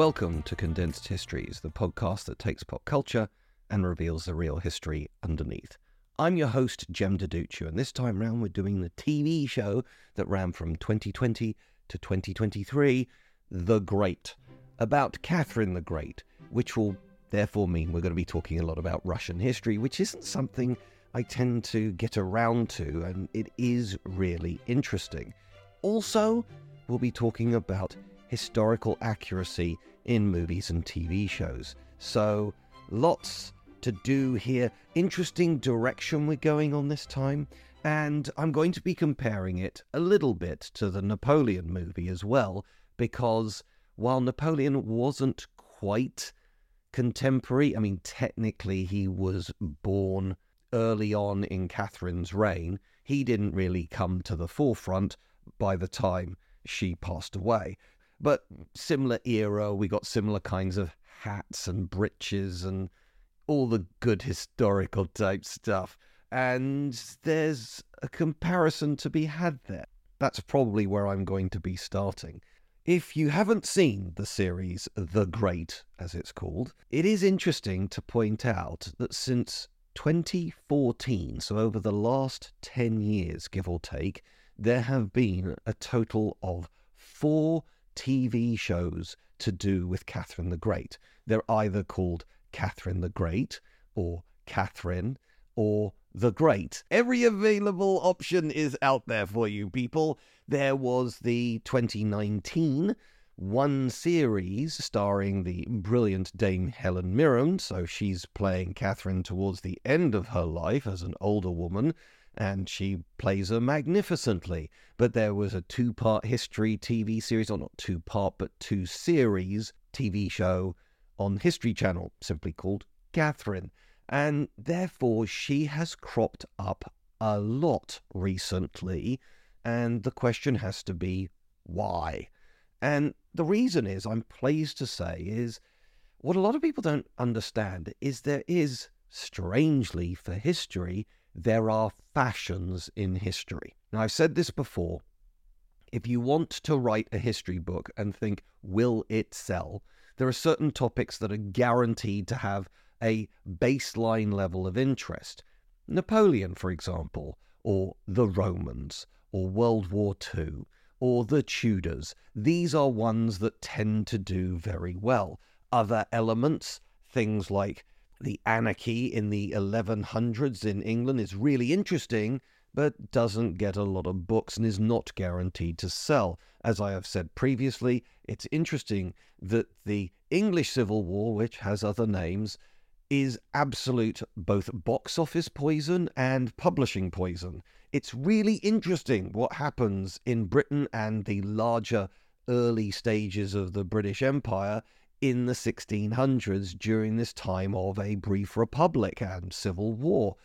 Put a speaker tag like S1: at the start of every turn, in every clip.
S1: Welcome to Condensed Histories, the podcast that takes pop culture and reveals the real history underneath. I'm your host, Jem Duducu, and this time round we're doing the TV show that ran from 2020 to 2023, The Great, about Catherine the Great, which will therefore mean we're going to be talking a lot about Russian history, which isn't something I tend to get around to, and it is really interesting. Also, we'll be talking about historical accuracy in movies and TV shows. So, lots to do here. Interesting direction we're going on this time. And I'm going to be comparing it a little bit to the Napoleon movie as well, because while Napoleon wasn't quite contemporary, I mean, technically he was born early on in Catherine's reign, he didn't really come to the forefront by the time she passed away. But similar era, we got similar kinds of hats and breeches and all the good historical type stuff. And there's a comparison to be had there. That's probably where I'm going to be starting. If you haven't seen the series The Great, as it's called, it is interesting to point out that since 2014, so over the last 10 years, give or take, there have been a total of four TV shows to do with Catherine the Great. They're either called Catherine the Great, or Catherine, or The Great. Every available option is out there for you, people. There was the 2019 one series starring the brilliant Dame Helen Mirren, so she's playing Catherine towards the end of her life as an older woman, and she plays her magnificently. But there was a two part history TV series, or not two part, but two series TV show on History Channel, simply called Catherine. And therefore, she has cropped up a lot recently. And the question has to be why? And the reason is, I'm pleased to say, is what a lot of people don't understand is there is, strangely for history, there are fashions in history. Now, I've said this before. If you want to write a history book and think, will it sell? There are certain topics that are guaranteed to have a baseline level of interest. Napoleon, for example, or the Romans, or World War II, or the Tudors. These are ones that tend to do very well. Other elements, things like the anarchy in the 1100s in England, is really interesting, but doesn't get a lot of books and is not guaranteed to sell. As I have said previously, it's interesting that the English Civil War, which has other names, is absolute both box office poison and publishing poison. It's really interesting what happens in Britain and the larger early stages of the British Empire in the 1600s during this time of a brief republic and civil war.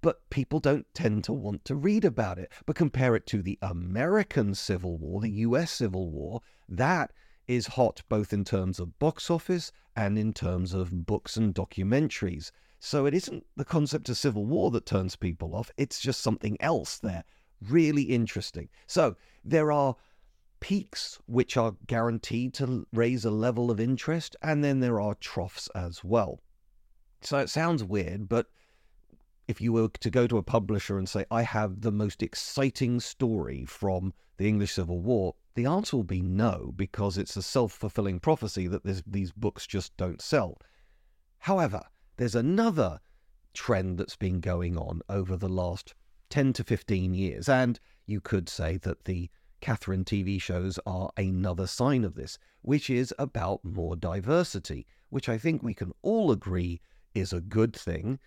S1: But people don't tend to want to read about it. But compare it to the American Civil War, the US Civil War, that is hot both in terms of box office and in terms of books and documentaries. So it isn't the concept of civil war that turns people off, it's just something else there. Really interesting. So there are peaks which are guaranteed to raise a level of interest, and then there are troughs as well. So it sounds weird, but if you were to go to a publisher and say, I have the most exciting story from the English Civil War, the answer will be no, because it's a self fulfilling prophecy that these books just don't sell. However, there's another trend that's been going on over the last 10 to 15 years, and you could say that the Catherine TV shows are another sign of this, which is about more diversity, which I think we can all agree is a good thing.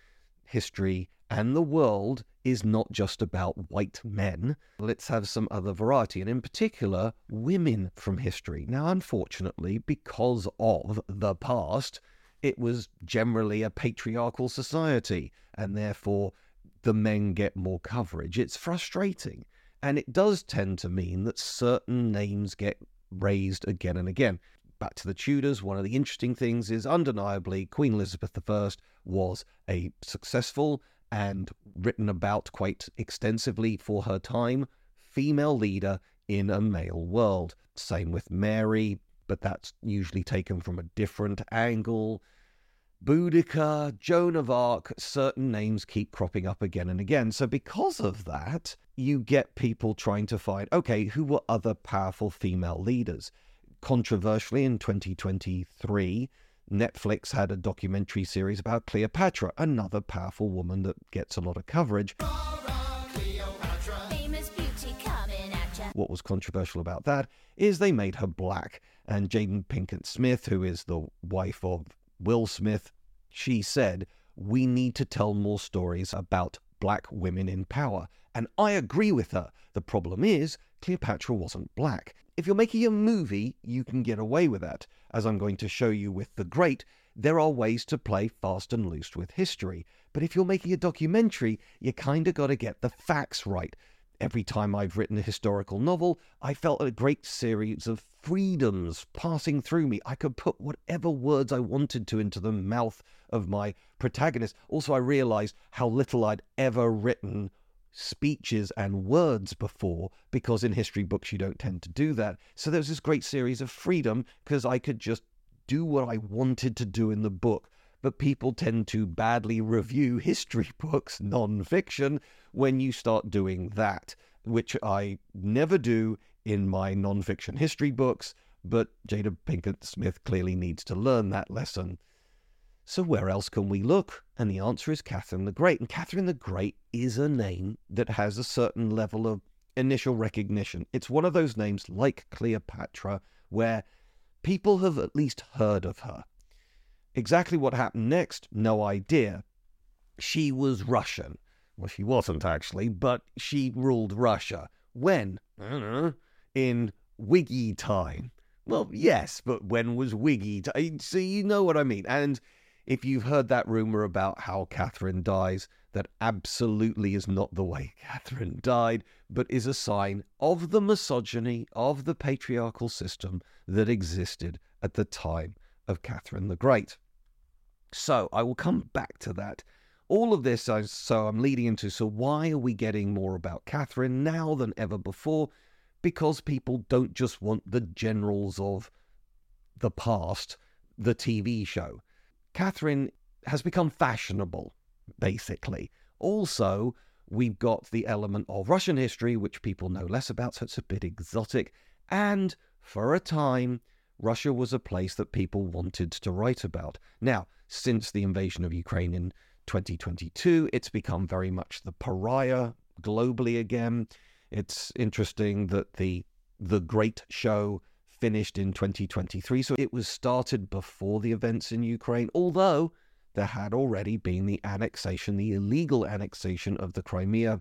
S1: History and the world is not just about white men. Let's have some other variety, and in particular, women from history. Now, unfortunately, because of the past, it was generally a patriarchal society, and therefore the men get more coverage. It's frustrating. And it does tend to mean that certain names get raised again and again. Back to the Tudors, one of the interesting things is undeniably Queen Elizabeth I was a successful and written about quite extensively for her time female leader in a male world. Same with Mary, but that's usually taken from a different angle. Boudica, Joan of Arc, certain names keep cropping up again and again. So, because of that, you get people trying to find okay, who were other powerful female leaders? Controversially, in 2023, Netflix had a documentary series about Cleopatra, another powerful woman that gets a lot of coverage. What was controversial about that is they made her black. And Jada Pinkett Smith, who is the wife of Will Smith, she said, We need to tell more stories about black women in power. And I agree with her. The problem is, Cleopatra wasn't black. If you're making a movie, you can get away with that. As I'm going to show you with The Great, there are ways to play fast and loose with history. But if you're making a documentary, you kind of got to get the facts right. Every time I've written a historical novel, I felt a great series of freedoms passing through me. I could put whatever words I wanted to into the mouth of my protagonist. Also, I realized how little I'd ever written speeches and words before because in history books you don't tend to do that. So there was this great series of freedom because I could just do what I wanted to do in the book but people tend to badly review history books, non fiction, when you start doing that, which I never do in my non fiction history books. But Jada Pinkett Smith clearly needs to learn that lesson. So, where else can we look? And the answer is Catherine the Great. And Catherine the Great is a name that has a certain level of initial recognition. It's one of those names like Cleopatra where people have at least heard of her. Exactly what happened next, no idea. She was Russian. Well, she wasn't actually, but she ruled Russia. When? I don't know. In Whiggy time. Well, yes, but when was Whiggy time? So you know what I mean. And if you've heard that rumor about how Catherine dies, that absolutely is not the way Catherine died, but is a sign of the misogyny, of the patriarchal system that existed at the time of Catherine the Great. So I will come back to that. All of this, so I'm leading into, so why are we getting more about Catherine now than ever before? Because people don't just want the generals of the past, the TV show. Catherine has become fashionable, basically. Also, we've got the element of Russian history, which people know less about, so it's a bit exotic. And for a time, Russia was a place that people wanted to write about. Now, since the invasion of Ukraine in 2022, it's become very much the pariah globally again. It's interesting that the the Great Show finished in 2023, so it was started before the events in Ukraine, although there had already been the annexation, the illegal annexation of the Crimea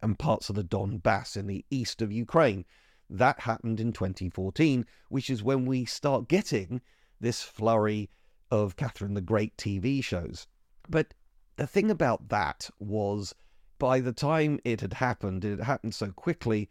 S1: and parts of the Donbass in the east of Ukraine. That happened in 2014, which is when we start getting this flurry of Catherine the Great TV shows. But the thing about that was by the time it had happened, it happened so quickly,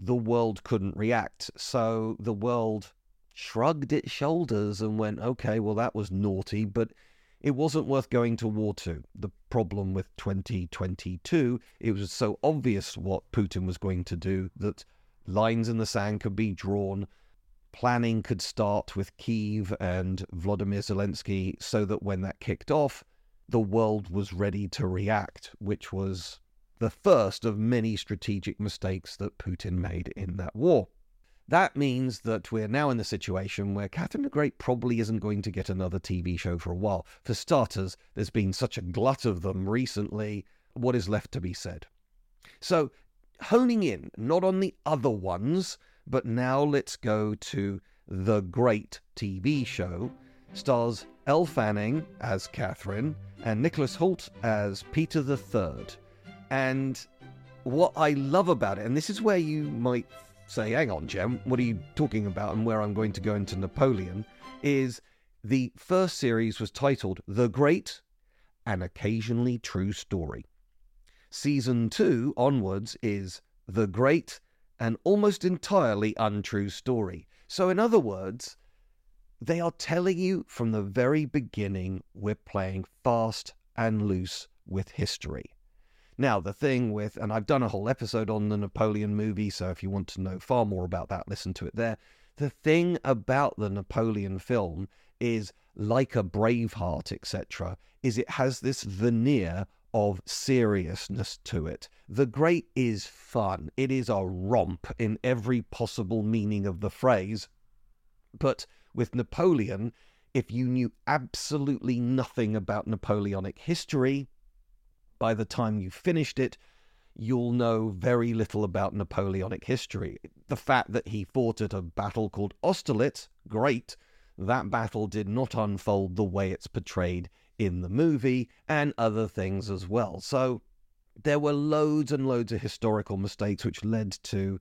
S1: the world couldn't react. So the world shrugged its shoulders and went, okay, well, that was naughty, but it wasn't worth going to war to. The problem with 2022, it was so obvious what Putin was going to do that lines in the sand could be drawn. Planning could start with Kiev and Vladimir Zelensky so that when that kicked off, the world was ready to react, which was the first of many strategic mistakes that Putin made in that war. That means that we're now in the situation where Catherine the Great probably isn't going to get another TV show for a while. For starters, there's been such a glut of them recently. What is left to be said? So, honing in not on the other ones, but now let's go to The Great TV show. Stars Elle Fanning as Catherine and Nicholas Hoult as Peter III. And what I love about it, and this is where you might say, hang on, Jem, what are you talking about? And where I'm going to go into Napoleon is the first series was titled The Great and Occasionally True Story. Season two onwards is The Great and Almost Entirely Untrue Story. So, in other words, they are telling you from the very beginning we're playing fast and loose with history. Now, the thing with, and I've done a whole episode on the Napoleon movie, so if you want to know far more about that, listen to it there. The thing about the Napoleon film is, like a Braveheart, etc., is it has this veneer of seriousness to it. The Great is fun. It is a romp in every possible meaning of the phrase. But with Napoleon, if you knew absolutely nothing about Napoleonic history, by the time you finished it, you'll know very little about Napoleonic history. The fact that he fought at a battle called Austerlitz, great. That battle did not unfold the way it's portrayed in the movie, and other things as well. So there were loads and loads of historical mistakes which led to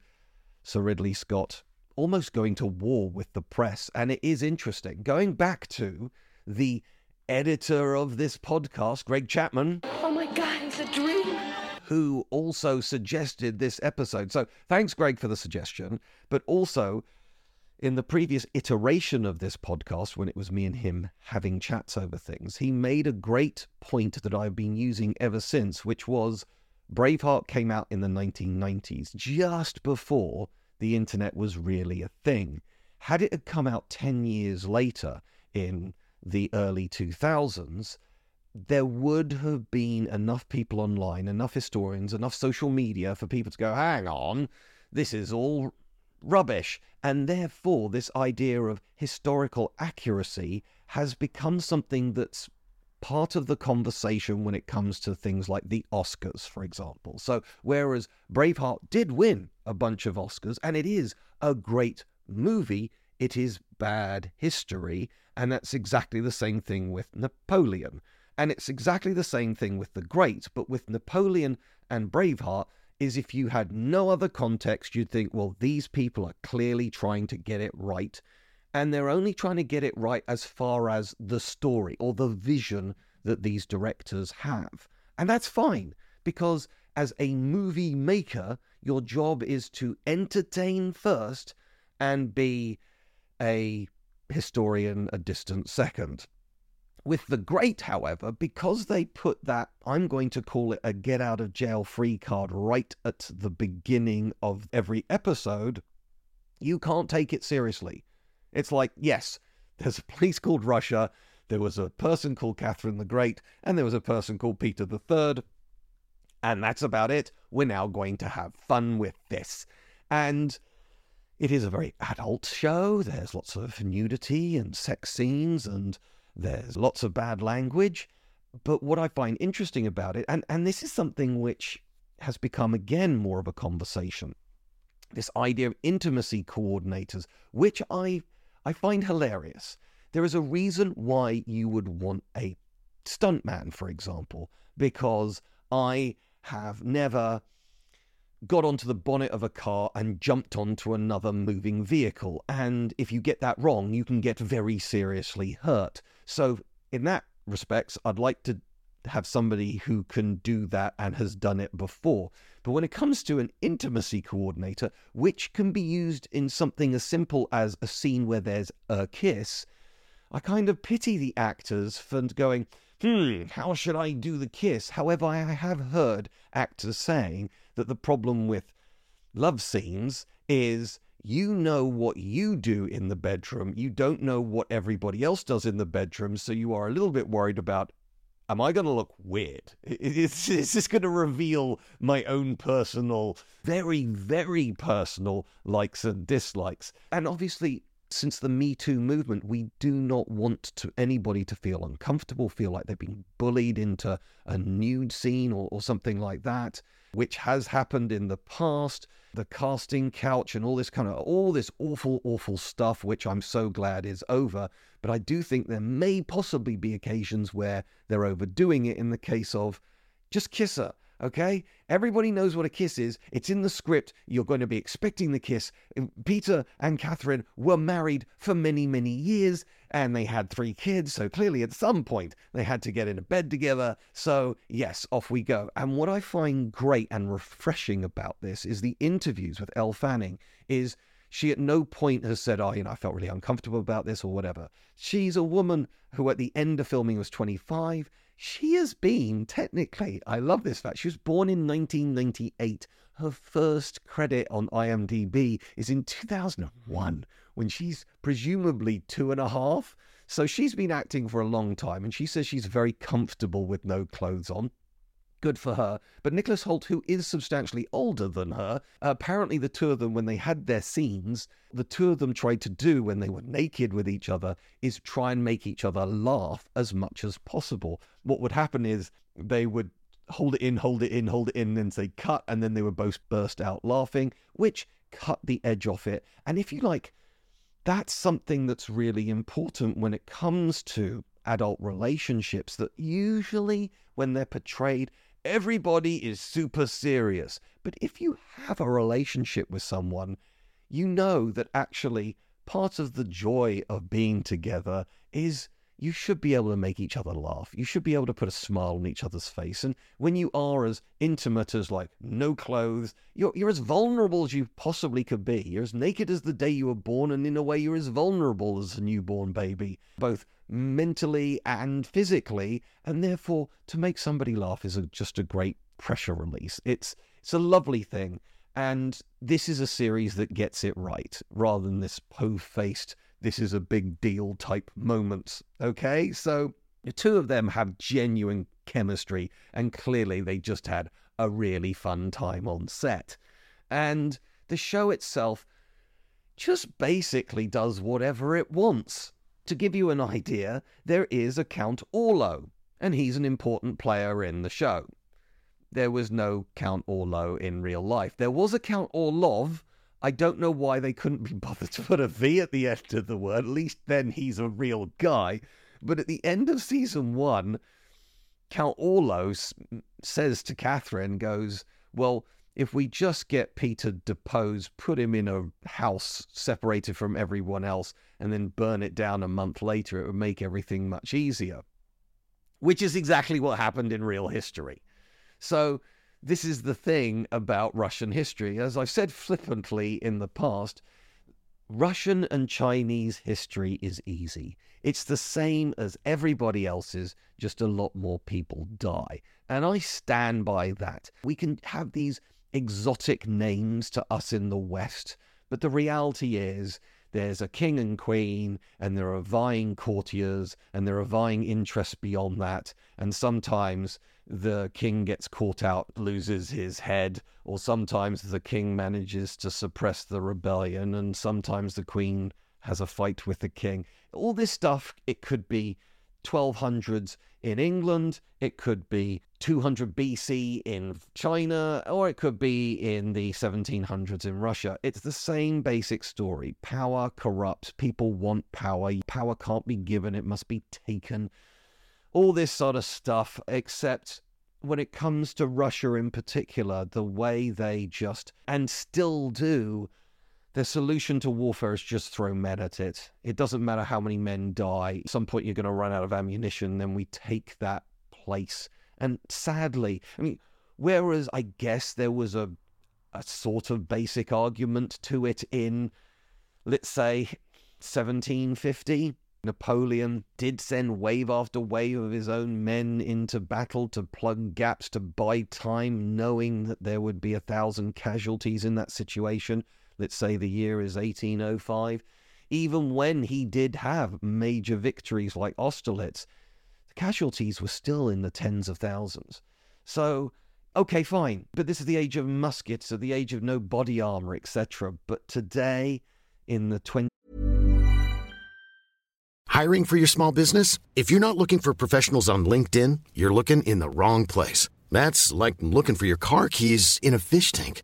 S1: Sir Ridley Scott almost going to war with the press. And it is interesting. Going back to the editor of this podcast, Greg Chapman.
S2: Oh my God, it's a dream.
S1: Who also suggested this episode. So thanks, Greg, for the suggestion. But also, in the previous iteration of this podcast, when it was me and him having chats over things, he made a great point that I've been using ever since, which was Braveheart came out in the 1990s, just before the internet was really a thing. Had it had come out 10 years later in the early 2000s, there would have been enough people online, enough historians, enough social media for people to go, hang on, this is all rubbish. And therefore, this idea of historical accuracy has become something that's part of the conversation when it comes to things like the Oscars, for example. So, whereas Braveheart did win a bunch of Oscars, and it is a great movie, it is bad history. And that's exactly the same thing with Napoleon. And it's exactly the same thing with The Great, but with Napoleon and Braveheart, is if you had no other context, you'd think, well, these people are clearly trying to get it right. And they're only trying to get it right as far as the story or the vision that these directors have. And that's fine, because as a movie maker, your job is to entertain first and be a historian a distant second. With The Great, however, because they put that, I'm going to call it a get out of jail free card right at the beginning of every episode, you can't take it seriously. It's like, yes, there's a place called Russia, there was a person called Catherine the Great, and there was a person called Peter the Third, and that's about it. We're now going to have fun with this. And it is a very adult show. There's lots of nudity and sex scenes and there's lots of bad language. But what I find interesting about it, and, and this is something which has become again more of a conversation, this idea of intimacy coordinators, which I I find hilarious. There is a reason why you would want a stuntman, for example, because I have never got onto the bonnet of a car and jumped onto another moving vehicle. And if you get that wrong, you can get very seriously hurt. So, in that respects, I'd like to have somebody who can do that and has done it before. But when it comes to an intimacy coordinator, which can be used in something as simple as a scene where there's a kiss, I kind of pity the actors for going, hmm, how should I do the kiss? However, I have heard actors saying that the problem with love scenes is you know what you do in the bedroom. You don't know what everybody else does in the bedroom. So you are a little bit worried about am I going to look weird? Is, is this going to reveal my own personal, very, very personal likes and dislikes? And obviously, since the Me Too movement, we do not want to anybody to feel uncomfortable, feel like they've been bullied into a nude scene or, or something like that, which has happened in the past. The casting couch and all this kind of all this awful, awful stuff, which I'm so glad is over. But I do think there may possibly be occasions where they're overdoing it in the case of just kiss her Okay? Everybody knows what a kiss is. It's in the script. You're going to be expecting the kiss. Peter and Catherine were married for many, many years and they had three kids. So clearly, at some point, they had to get in a bed together. So, yes, off we go. And what I find great and refreshing about this is the interviews with Elle Fanning is she at no point has said, Oh, you know, I felt really uncomfortable about this or whatever. She's a woman who at the end of filming was 25 she has been technically, I love this fact, she was born in 1998. Her first credit on IMDb is in 2001 when she's presumably two and a half. So she's been acting for a long time and she says she's very comfortable with no clothes on. Good for her. But Nicholas Hoult, who is substantially older than her, apparently the two of them, when they had their scenes, the two of them tried to do when they were naked with each other is try and make each other laugh as much as possible. What would happen is they would hold it in, hold it in, hold it in, and then say cut, and then they would both burst out laughing, which cut the edge off it. And if you like, that's something that's really important when it comes to adult relationships that usually when they're portrayed Everybody is super serious. But if you have a relationship with someone, you know that actually part of the joy of being together is you should be able to make each other laugh. You should be able to put a smile on each other's face. And when you are as intimate as like no clothes, you're, you're as vulnerable as you possibly could be. You're as naked as the day you were born, and in a way, you're as vulnerable as a newborn baby, both mentally and physically, and therefore to make somebody laugh is a, just a great pressure release. It's it's a lovely thing, and this is a series that gets it right rather than this po-faced this is a big deal type moments. Okay, so the two of them have genuine chemistry, and clearly they just had a really fun time on set. And the show itself just basically does whatever it wants. To give you an idea, there is a Count Orlo, and he's an important player in the show. There was no Count Orlo in real life. There was a Count Orlov. I don't know why they couldn't be bothered to put a V at the end of the word. At least then he's a real guy. But at the end of season one, Count Orlok says to Catherine, goes, Well, if we just get Peter deposed, put him in a house separated from everyone else, and then burn it down a month later, it would make everything much easier. Which is exactly what happened in real history. So, this is the thing about Russian history. As I've said flippantly in the past, Russian and Chinese history is easy. It's the same as everybody else's, just a lot more people die. And I stand by that. We can have these exotic names to us in the West, but the reality is there's a king and queen, and there are vying courtiers, and there are vying interests beyond that. And sometimes the king gets caught out, loses his head, or sometimes the king manages to suppress the rebellion, and sometimes the queen has a fight with the king. All this stuff, it could be 1200s in England, it could be 200 BC in China, or it could be in the 1700s in Russia. It's the same basic story. Power corrupts, people want power, power can't be given, it must be taken. All this sort of stuff, except when it comes to Russia in particular, the way they just, and still do, the solution to warfare is just throw men at it. It doesn't matter how many men die. At some point, you're going to run out of ammunition. Then we take that place. And sadly, I mean, whereas I guess there was a, a sort of basic argument to it in, let's say, 1750, Napoleon did send wave after wave of his own men into battle to plug gaps to buy time, knowing that there would be a thousand casualties in that situation. Let's say the year is 1805, even when he did have major victories like Austerlitz, the casualties were still in the tens of thousands. So, okay, fine, but this is the age of muskets, of the age of no body armor, etc. But today, in the 20
S3: Hiring for your small business? If you're not looking for professionals on LinkedIn, you're looking in the wrong place. That's like looking for your car keys in a fish tank.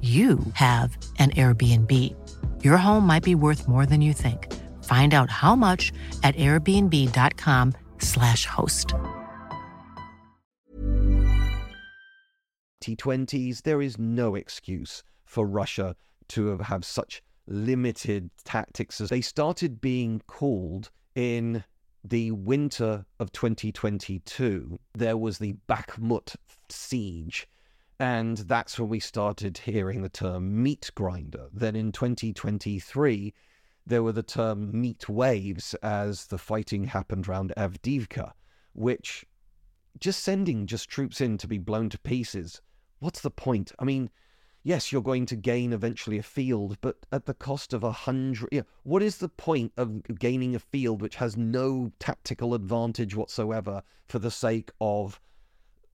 S4: you have an Airbnb. Your home might be worth more than you think. Find out how much at airbnb.com/slash host.
S1: T20s, there is no excuse for Russia to have such limited tactics as they started being called in the winter of 2022. There was the Bakhmut siege and that's when we started hearing the term meat grinder. Then in 2023, there were the term meat waves as the fighting happened around Avdiivka, which just sending just troops in to be blown to pieces. What's the point? I mean, yes, you're going to gain eventually a field, but at the cost of a hundred. You know, what is the point of gaining a field which has no tactical advantage whatsoever for the sake of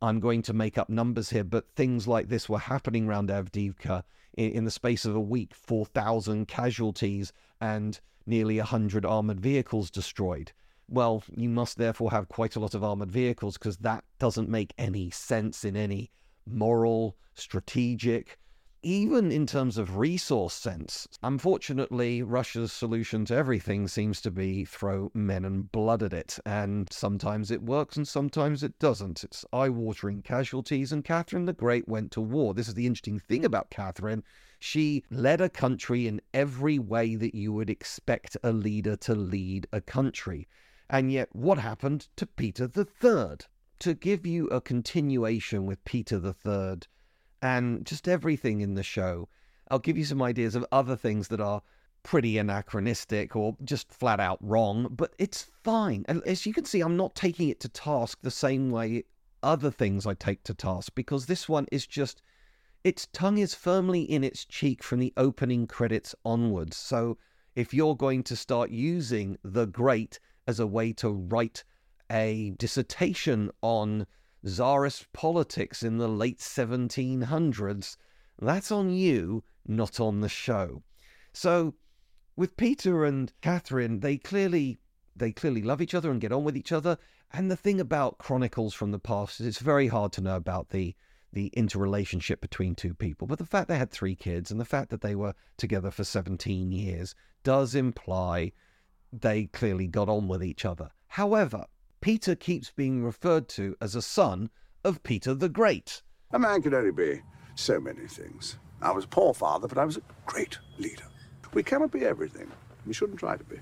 S1: I'm going to make up numbers here, but things like this were happening around Avdiivka in, in the space of a week 4,000 casualties and nearly 100 armored vehicles destroyed. Well, you must therefore have quite a lot of armored vehicles because that doesn't make any sense in any moral, strategic, even in terms of resource sense. Unfortunately, Russia's solution to everything seems to be throw men and blood at it, and sometimes it works and sometimes it doesn't. It's eye watering casualties, and Catherine the Great went to war. This is the interesting thing hmm. about Catherine. She led a country in every way that you would expect a leader to lead a country. And yet, what happened to Peter III? To give you a continuation with Peter III, and just everything in the show. I'll give you some ideas of other things that are pretty anachronistic or just flat out wrong, but it's fine. And as you can see, I'm not taking it to task the same way other things I take to task because this one is just its tongue is firmly in its cheek from the opening credits onwards. So if you're going to start using the great as a way to write a dissertation on Tsarist politics in the late 1700s. That's on you, not on the show. So, with Peter and Catherine, they clearly they clearly love each other and get on with each other. And the thing about chronicles from the past is it's very hard to know about the the interrelationship between two people. But the fact they had three kids and the fact that they were together for 17 years does imply they clearly got on with each other. However, Peter keeps being referred to as a son of Peter the Great.
S5: A man can only be so many things. I was a poor father, but I was a great leader. We cannot be everything. We shouldn't try to be.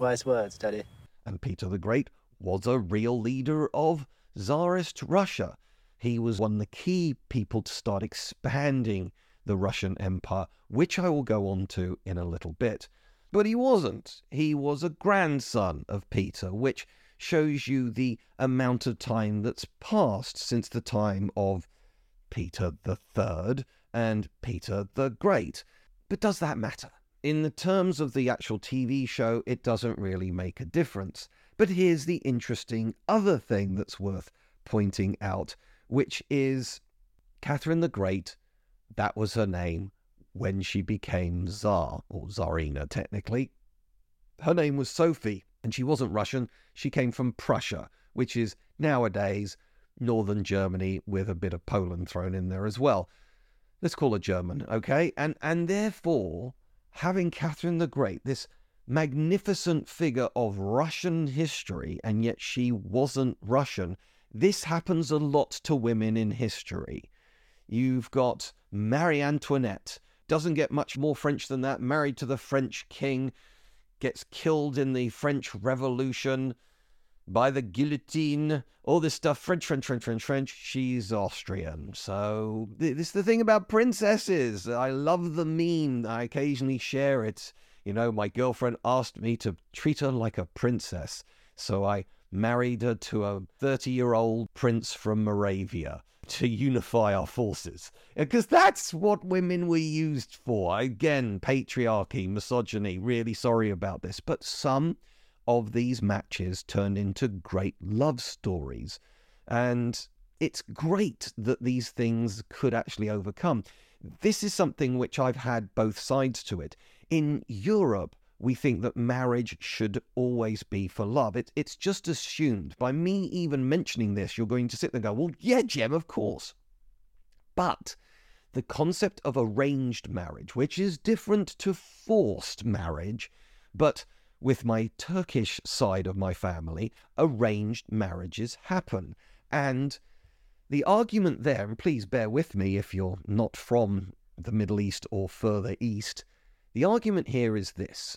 S6: Wise words, Daddy.
S1: And Peter the Great was a real leader of Tsarist Russia. He was one of the key people to start expanding the Russian Empire, which I will go on to in a little bit. But he wasn't. He was a grandson of Peter, which shows you the amount of time that's passed since the time of Peter the Third and Peter the Great. But does that matter? In the terms of the actual TV show, it doesn't really make a difference. But here's the interesting other thing that's worth pointing out, which is Catherine the Great, that was her name when she became Tsar, or Tsarina technically. Her name was Sophie, and she wasn't Russian. She came from Prussia, which is nowadays northern Germany with a bit of Poland thrown in there as well. Let's call her German, okay? And and therefore, having Catherine the Great, this magnificent figure of Russian history, and yet she wasn't Russian. This happens a lot to women in history. You've got Marie Antoinette, doesn't get much more French than that, married to the French king, gets killed in the French Revolution by the guillotine, all this stuff. French, French, French, French, French. She's Austrian. So, this is the thing about princesses. I love the meme. I occasionally share it. You know, my girlfriend asked me to treat her like a princess. So I married her to a 30 year old prince from Moravia to unify our forces. Because that's what women were used for. Again, patriarchy, misogyny, really sorry about this. But some of these matches turned into great love stories. And it's great that these things could actually overcome. This is something which I've had both sides to it. In Europe, we think that marriage should always be for love. It, it's just assumed. By me even mentioning this, you're going to sit there and go, well, yeah, Jem, of course. But the concept of arranged marriage, which is different to forced marriage, but with my Turkish side of my family, arranged marriages happen. And the argument there, and please bear with me if you're not from the Middle East or further east, the argument here is this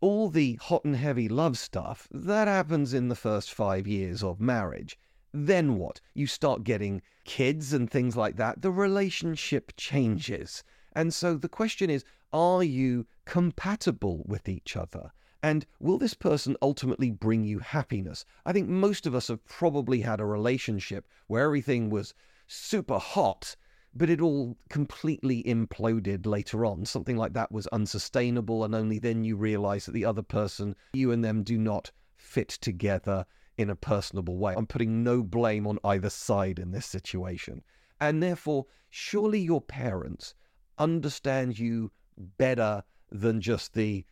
S1: all the hot and heavy love stuff, that happens in the first five years of marriage. Then what? You start getting kids and things like that. The relationship changes. And so the question is are you compatible with each other? And will this person ultimately bring you happiness? I think most of us have probably had a relationship where everything was super hot but it all completely imploded later on. Something like that was unsustainable, and only then you realize that the other person, you and them, do not fit together in a personable way. I'm putting no blame on either side in this situation. And therefore, surely your parents understand you better than just the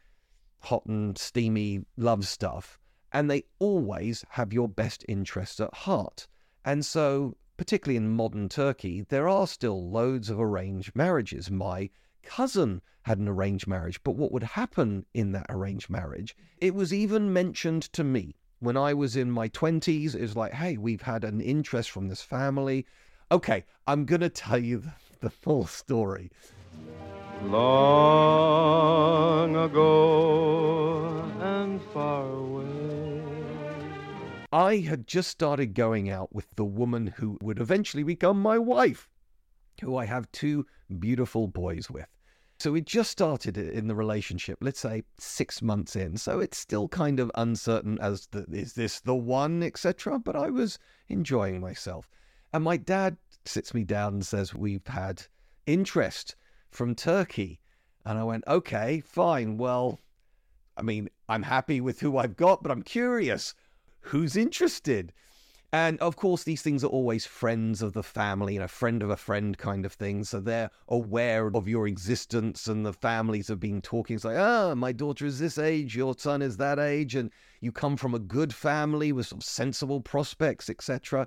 S1: hot and steamy love stuff. And they always have your best interests at heart. And so particularly in modern Turkey, there are still loads of arranged marriages. My cousin had an arranged marriage, but what would happen in that arranged marriage? It was even mentioned to me when I was in my 20s. It was like, hey, we've had an interest from this family. Okay, I'm going to tell you the, the full story.
S7: Long ago and far away.
S1: I had just started going out with the woman who would eventually become my wife, who I have two beautiful boys with. So we just started in the relationship, let's say six months in. So it's still kind of uncertain as to is this the one, etc. But I was enjoying myself. And my dad sits me down and says, We've had interest from Turkey. And I went, Okay, fine. Well, I mean, I'm happy with who I've got, but I'm curious who's interested? And of course, these things are always friends of the family, and a friend of a friend kind of thing. So they're aware of your existence, and the families have been talking. It's like, ah, my daughter is this age, your son is that age, and you come from a good family with some sensible prospects, etc.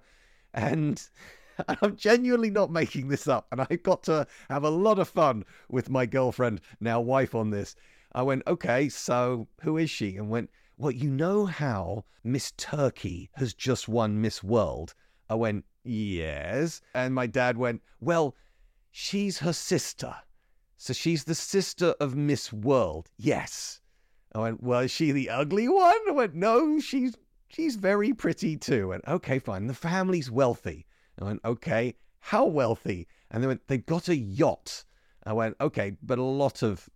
S1: And I'm genuinely not making this up. And I got to have a lot of fun with my girlfriend, now wife, on this. I went, okay, so who is she? And went, well, you know how Miss Turkey has just won Miss World? I went, Yes. And my dad went, Well, she's her sister. So she's the sister of Miss World. Yes. I went, Well, is she the ugly one? I went, No, she's she's very pretty too. Went, Okay, fine. The family's wealthy. I went, Okay, how wealthy? And they went, They've got a yacht. I went, Okay, but a lot of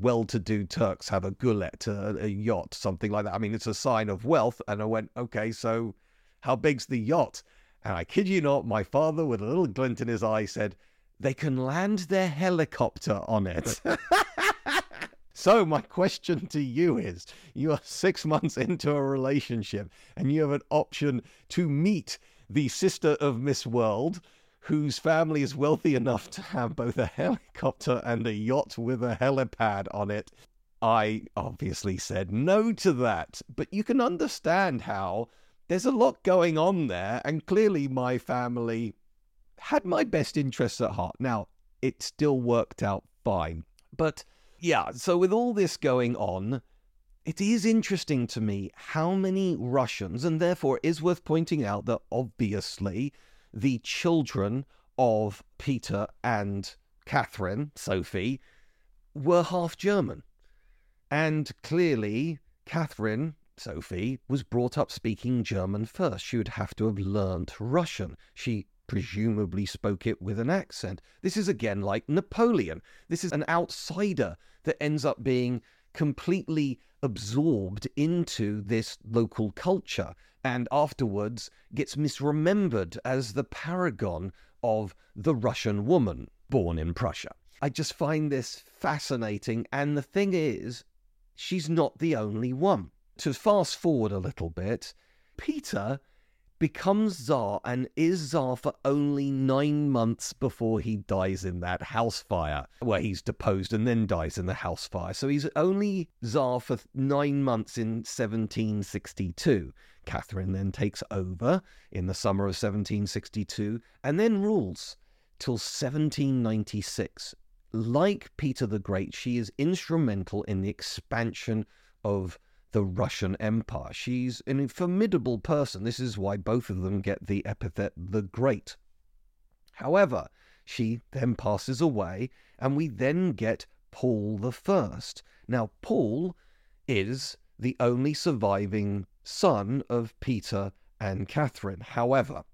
S1: well to do Turks have a gulet, a, a yacht, something like that. I mean, it's a sign of wealth. And I went, okay, so how big's the yacht? And I kid you not, my father, with a little glint in his eye, said, they can land their helicopter on it. so, my question to you is you are six months into a relationship and you have an option to meet the sister of Miss World, whose family is wealthy enough to have both a helicopter and a yacht with a helipad on it. I obviously said no to that, but you can understand how there's a lot going on there, and clearly my family had my best interests at heart. Now, it still worked out fine. But yeah, so with all this going on, it is interesting to me how many Russians, and therefore it is worth pointing out that obviously the children of Peter and Catherine, Sophie, were half German. And clearly, Catherine, Sophie, was brought up speaking German first. She would have to have learnt Russian. She presumably spoke it with an accent. This is again like Napoleon. This is an outsider that ends up being completely absorbed into this local culture and afterwards gets misremembered as the paragon of the Russian woman born in Prussia. I just find this fascinating. And the thing is, she's not the only one. To fast forward a little bit, Peter becomes Tsar and is Tsar for only nine months before he dies in that house fire, where he's deposed and then dies in the house fire. So he's only Tsar for nine months in 1762. Catherine then takes over in the summer of 1762 and then rules till 1796. Like Peter the Great, she is instrumental in the expansion of the Russian Empire. She's a formidable person. This is why both of them get the epithet the Great. However, she then passes away, and we then get Paul First. Now, Paul is the only surviving son of Peter and Catherine. However,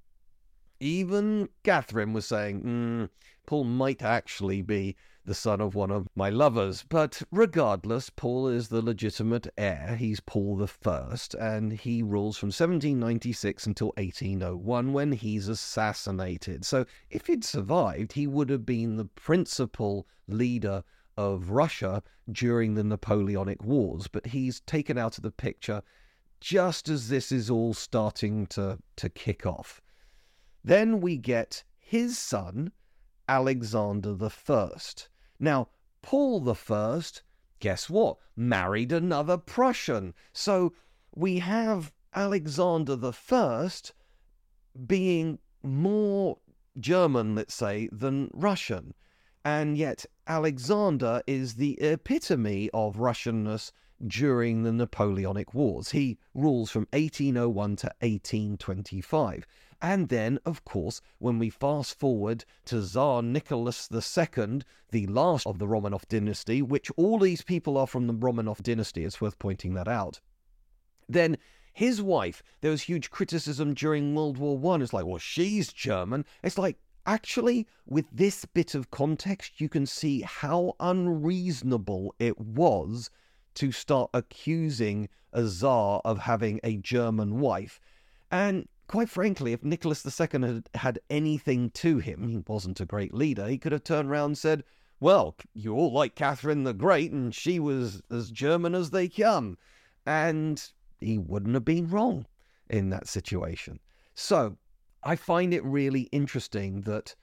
S1: even Catherine was saying, mm, Paul might actually be the son of one of my lovers. But regardless, Paul is the legitimate heir. He's Paul the First, and he rules from 1796 until 1801 when he's assassinated. So if he'd survived, he would have been the principal leader of Russia during the Napoleonic Wars. But he's taken out of the picture just as this is all starting to, to kick off. Then we get his son, Alexander the First. Now, Paul the First, guess what? Married another Prussian. So we have Alexander the First being more German, let's say, than Russian. And yet, Alexander is the epitome of Russianness during the Napoleonic Wars. He rules from 1801 to 1825. And then, of course, when we fast forward to Tsar Nicholas II, the last of the Romanov dynasty, which all these people are from the Romanov dynasty, it's worth pointing that out. Then his wife, there was huge criticism during World War One. It's like, well, she's German. It's like, actually, with this bit of context, you can see how unreasonable it was to start accusing a czar of having a German wife. And quite frankly, if Nicholas II had had anything to him, he wasn't a great leader, he could have turned around and said, Well, you all like Catherine the Great, and she was as German as they come. And he wouldn't have been wrong in that situation. So I find it really interesting that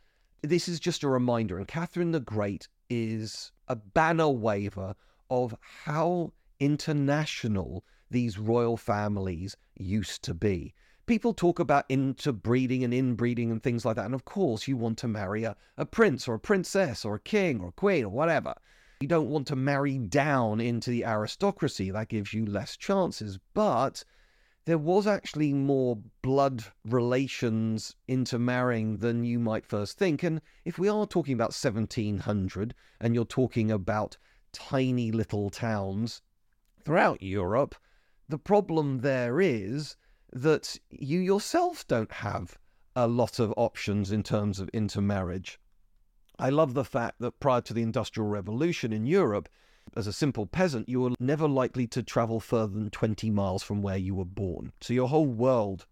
S1: this is just a reminder, and Catherine the Great is a banner waver of how international these royal families used to be people talk about interbreeding and inbreeding and things like that. And of course, you want to marry a, a prince or a princess or a king or a queen or whatever. You don't want to marry down into the aristocracy. That gives you less chances. But there was actually more blood relations intermarrying than you might first think. And if we are talking about 1700 and you're talking about tiny little towns throughout Europe, the problem there is that you yourself don't have a lot of options in terms of intermarriage. I love the fact that prior to the Industrial Revolution in Europe, as a simple peasant, you were never likely to travel further than 20 miles from where you were born. So your whole world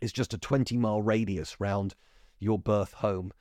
S1: is just a 20 mile radius round your birth home.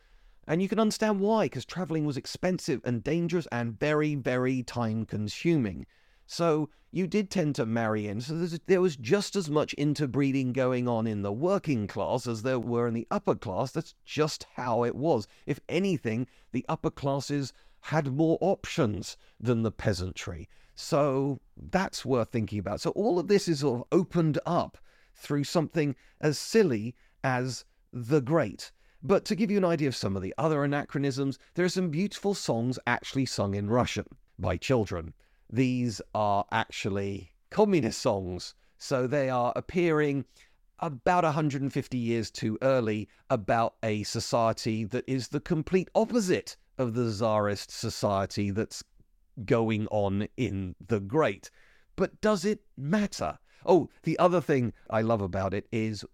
S1: And you can understand why, because traveling was expensive and dangerous and very, very time consuming. So you did tend to marry in. So there was just as much interbreeding going on in the working class as there were in the upper class. That's just how it was. If anything, the upper classes had more options than the peasantry. So that's worth thinking about. So all of this is sort of opened up through something as silly as the Great. But to give you an idea of some of the other anachronisms, there are some beautiful songs actually sung in Russian by children these are actually communist songs. So they are appearing about 150 years too early about a society that is the complete opposite of the czarist society that's going on in the Great. But does it matter? Oh, the other thing I love about it is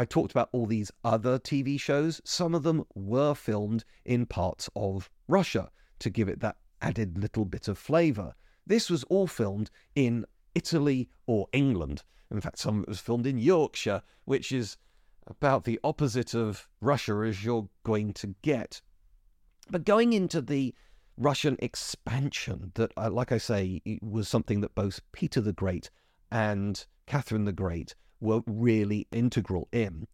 S1: I talked about all these other TV shows. Some of them were filmed in parts of Russia to give it that added little bit of flavour. This was all filmed in Italy or England. In fact, some of it was filmed in Yorkshire, which is about the opposite of Russia as you're going to get. But going into the Russian expansion, that, uh, like I say, was something that both Peter the Great and Catherine the Great were really integral in.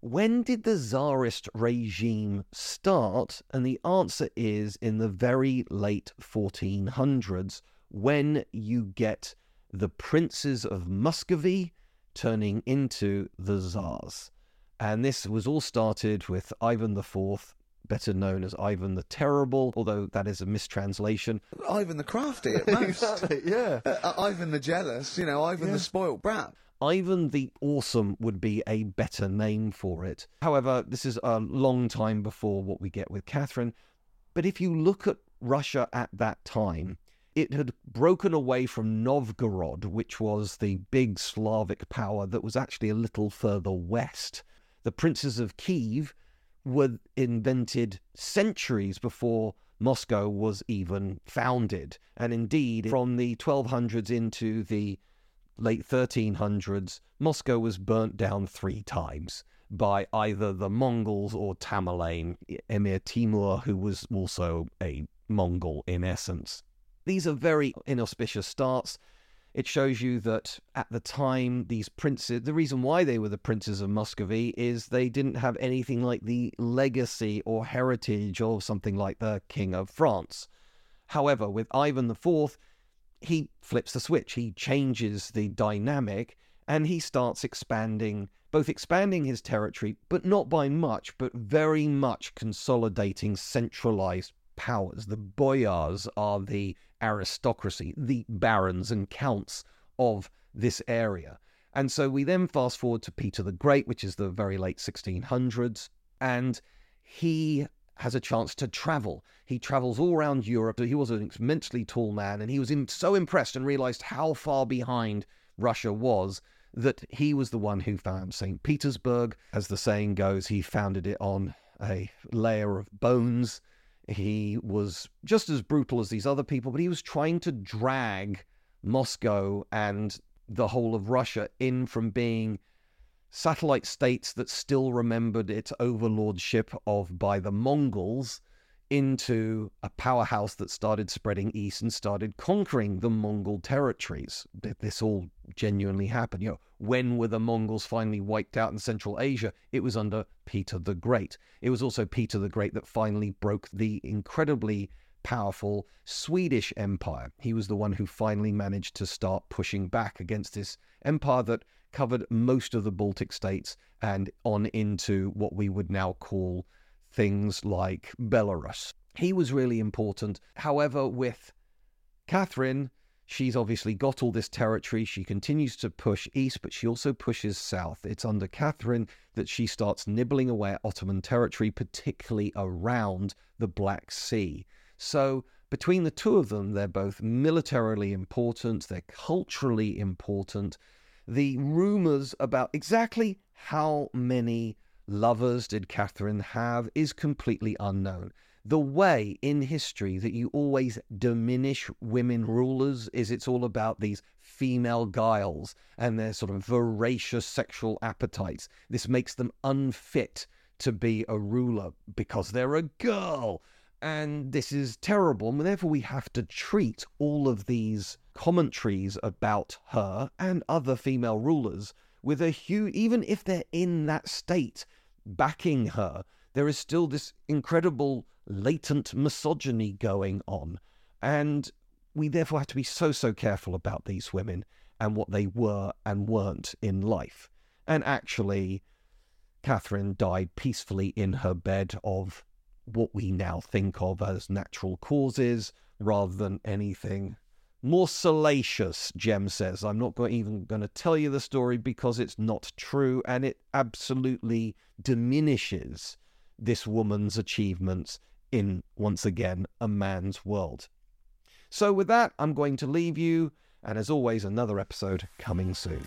S1: When did the Tsarist regime start? And the answer is in the very late 1400s, when you get the princes of Muscovy turning into the Tsars. And this was all started with Ivan IV, better known as Ivan the Terrible, although that is a mistranslation.
S8: Ivan the Crafty at most.
S1: exactly, yeah.
S8: Uh, uh, Ivan the Jealous, you know, Ivan yeah. the Spoilt Brat.
S1: Ivan the Awesome would be a better name for it. However, this is a long time before what we get with Catherine. But if you look at Russia at that time, it had broken away from Novgorod, which was the big Slavic power that was actually a little further west. The princes of Kiev were invented centuries before Moscow was even founded. And indeed, from the 1200s into the late 1300s, Moscow was burnt down three times by either the Mongols or Tamerlane, Emir Timur, who was also a Mongol in essence. These are very inauspicious starts. It shows you that at the time, these princes, the reason why they were the princes of Muscovy is they didn't have anything like the legacy or heritage of something like the King of France. However, with Ivan IV, he flips the switch, he changes the dynamic, and he starts expanding, both expanding his territory, but not by much, but very much consolidating centralized powers. The boyars are the aristocracy, the barons and counts of this area. And so we then fast forward to Peter the Great, which is the very late 1600s, and he has a chance to travel. He travels all around Europe. He was an immensely tall man, and he was in, so impressed and realized how far behind Russia was that he was the one who found St. Petersburg. As the saying goes, he founded it on a layer of bones he was just as brutal as these other people, but he was trying to drag Moscow and the whole of Russia in from being satellite states that still remembered its overlordship of by the Mongols into a powerhouse that started spreading east and started conquering the Mongol territories. Did this all genuinely happened. You know, when were the Mongols finally wiped out in Central Asia? It was under Peter the Great. It was also Peter the Great that finally broke the incredibly powerful Swedish Empire. He was the one who finally managed to start pushing back against this empire that covered most of the Baltic states and on into what we would now call things like Belarus. He was really important. However, with Catherine, she's obviously got all this territory. She continues to push east, but she also pushes south. It's under Catherine that she starts nibbling away at Ottoman territory, particularly around the Black Sea. So, between the two of them, they're both militarily important, they're culturally important. The rumors about exactly how many lovers did Catherine have is completely unknown. the way in history that you always diminish women rulers is it's all about these female guiles and their sort of voracious sexual appetites. This makes them unfit to be a ruler because they're a girl. And this is terrible. And therefore, we have to treat all of these commentaries about her and other female rulers with a huge, even if they're in that state backing her, there is still this incredible latent misogyny going on. And we therefore have to be so, so careful about these women and what they were and weren't in life. And actually, Catherine died peacefully in her bed of what we now think of as natural causes rather than anything more salacious, Jem says. I'm not even going to tell you the story because it's not true and it absolutely diminishes this woman's achievements in, once again, a man's world. So, with that, I'm going to leave you, and as always, another episode coming soon.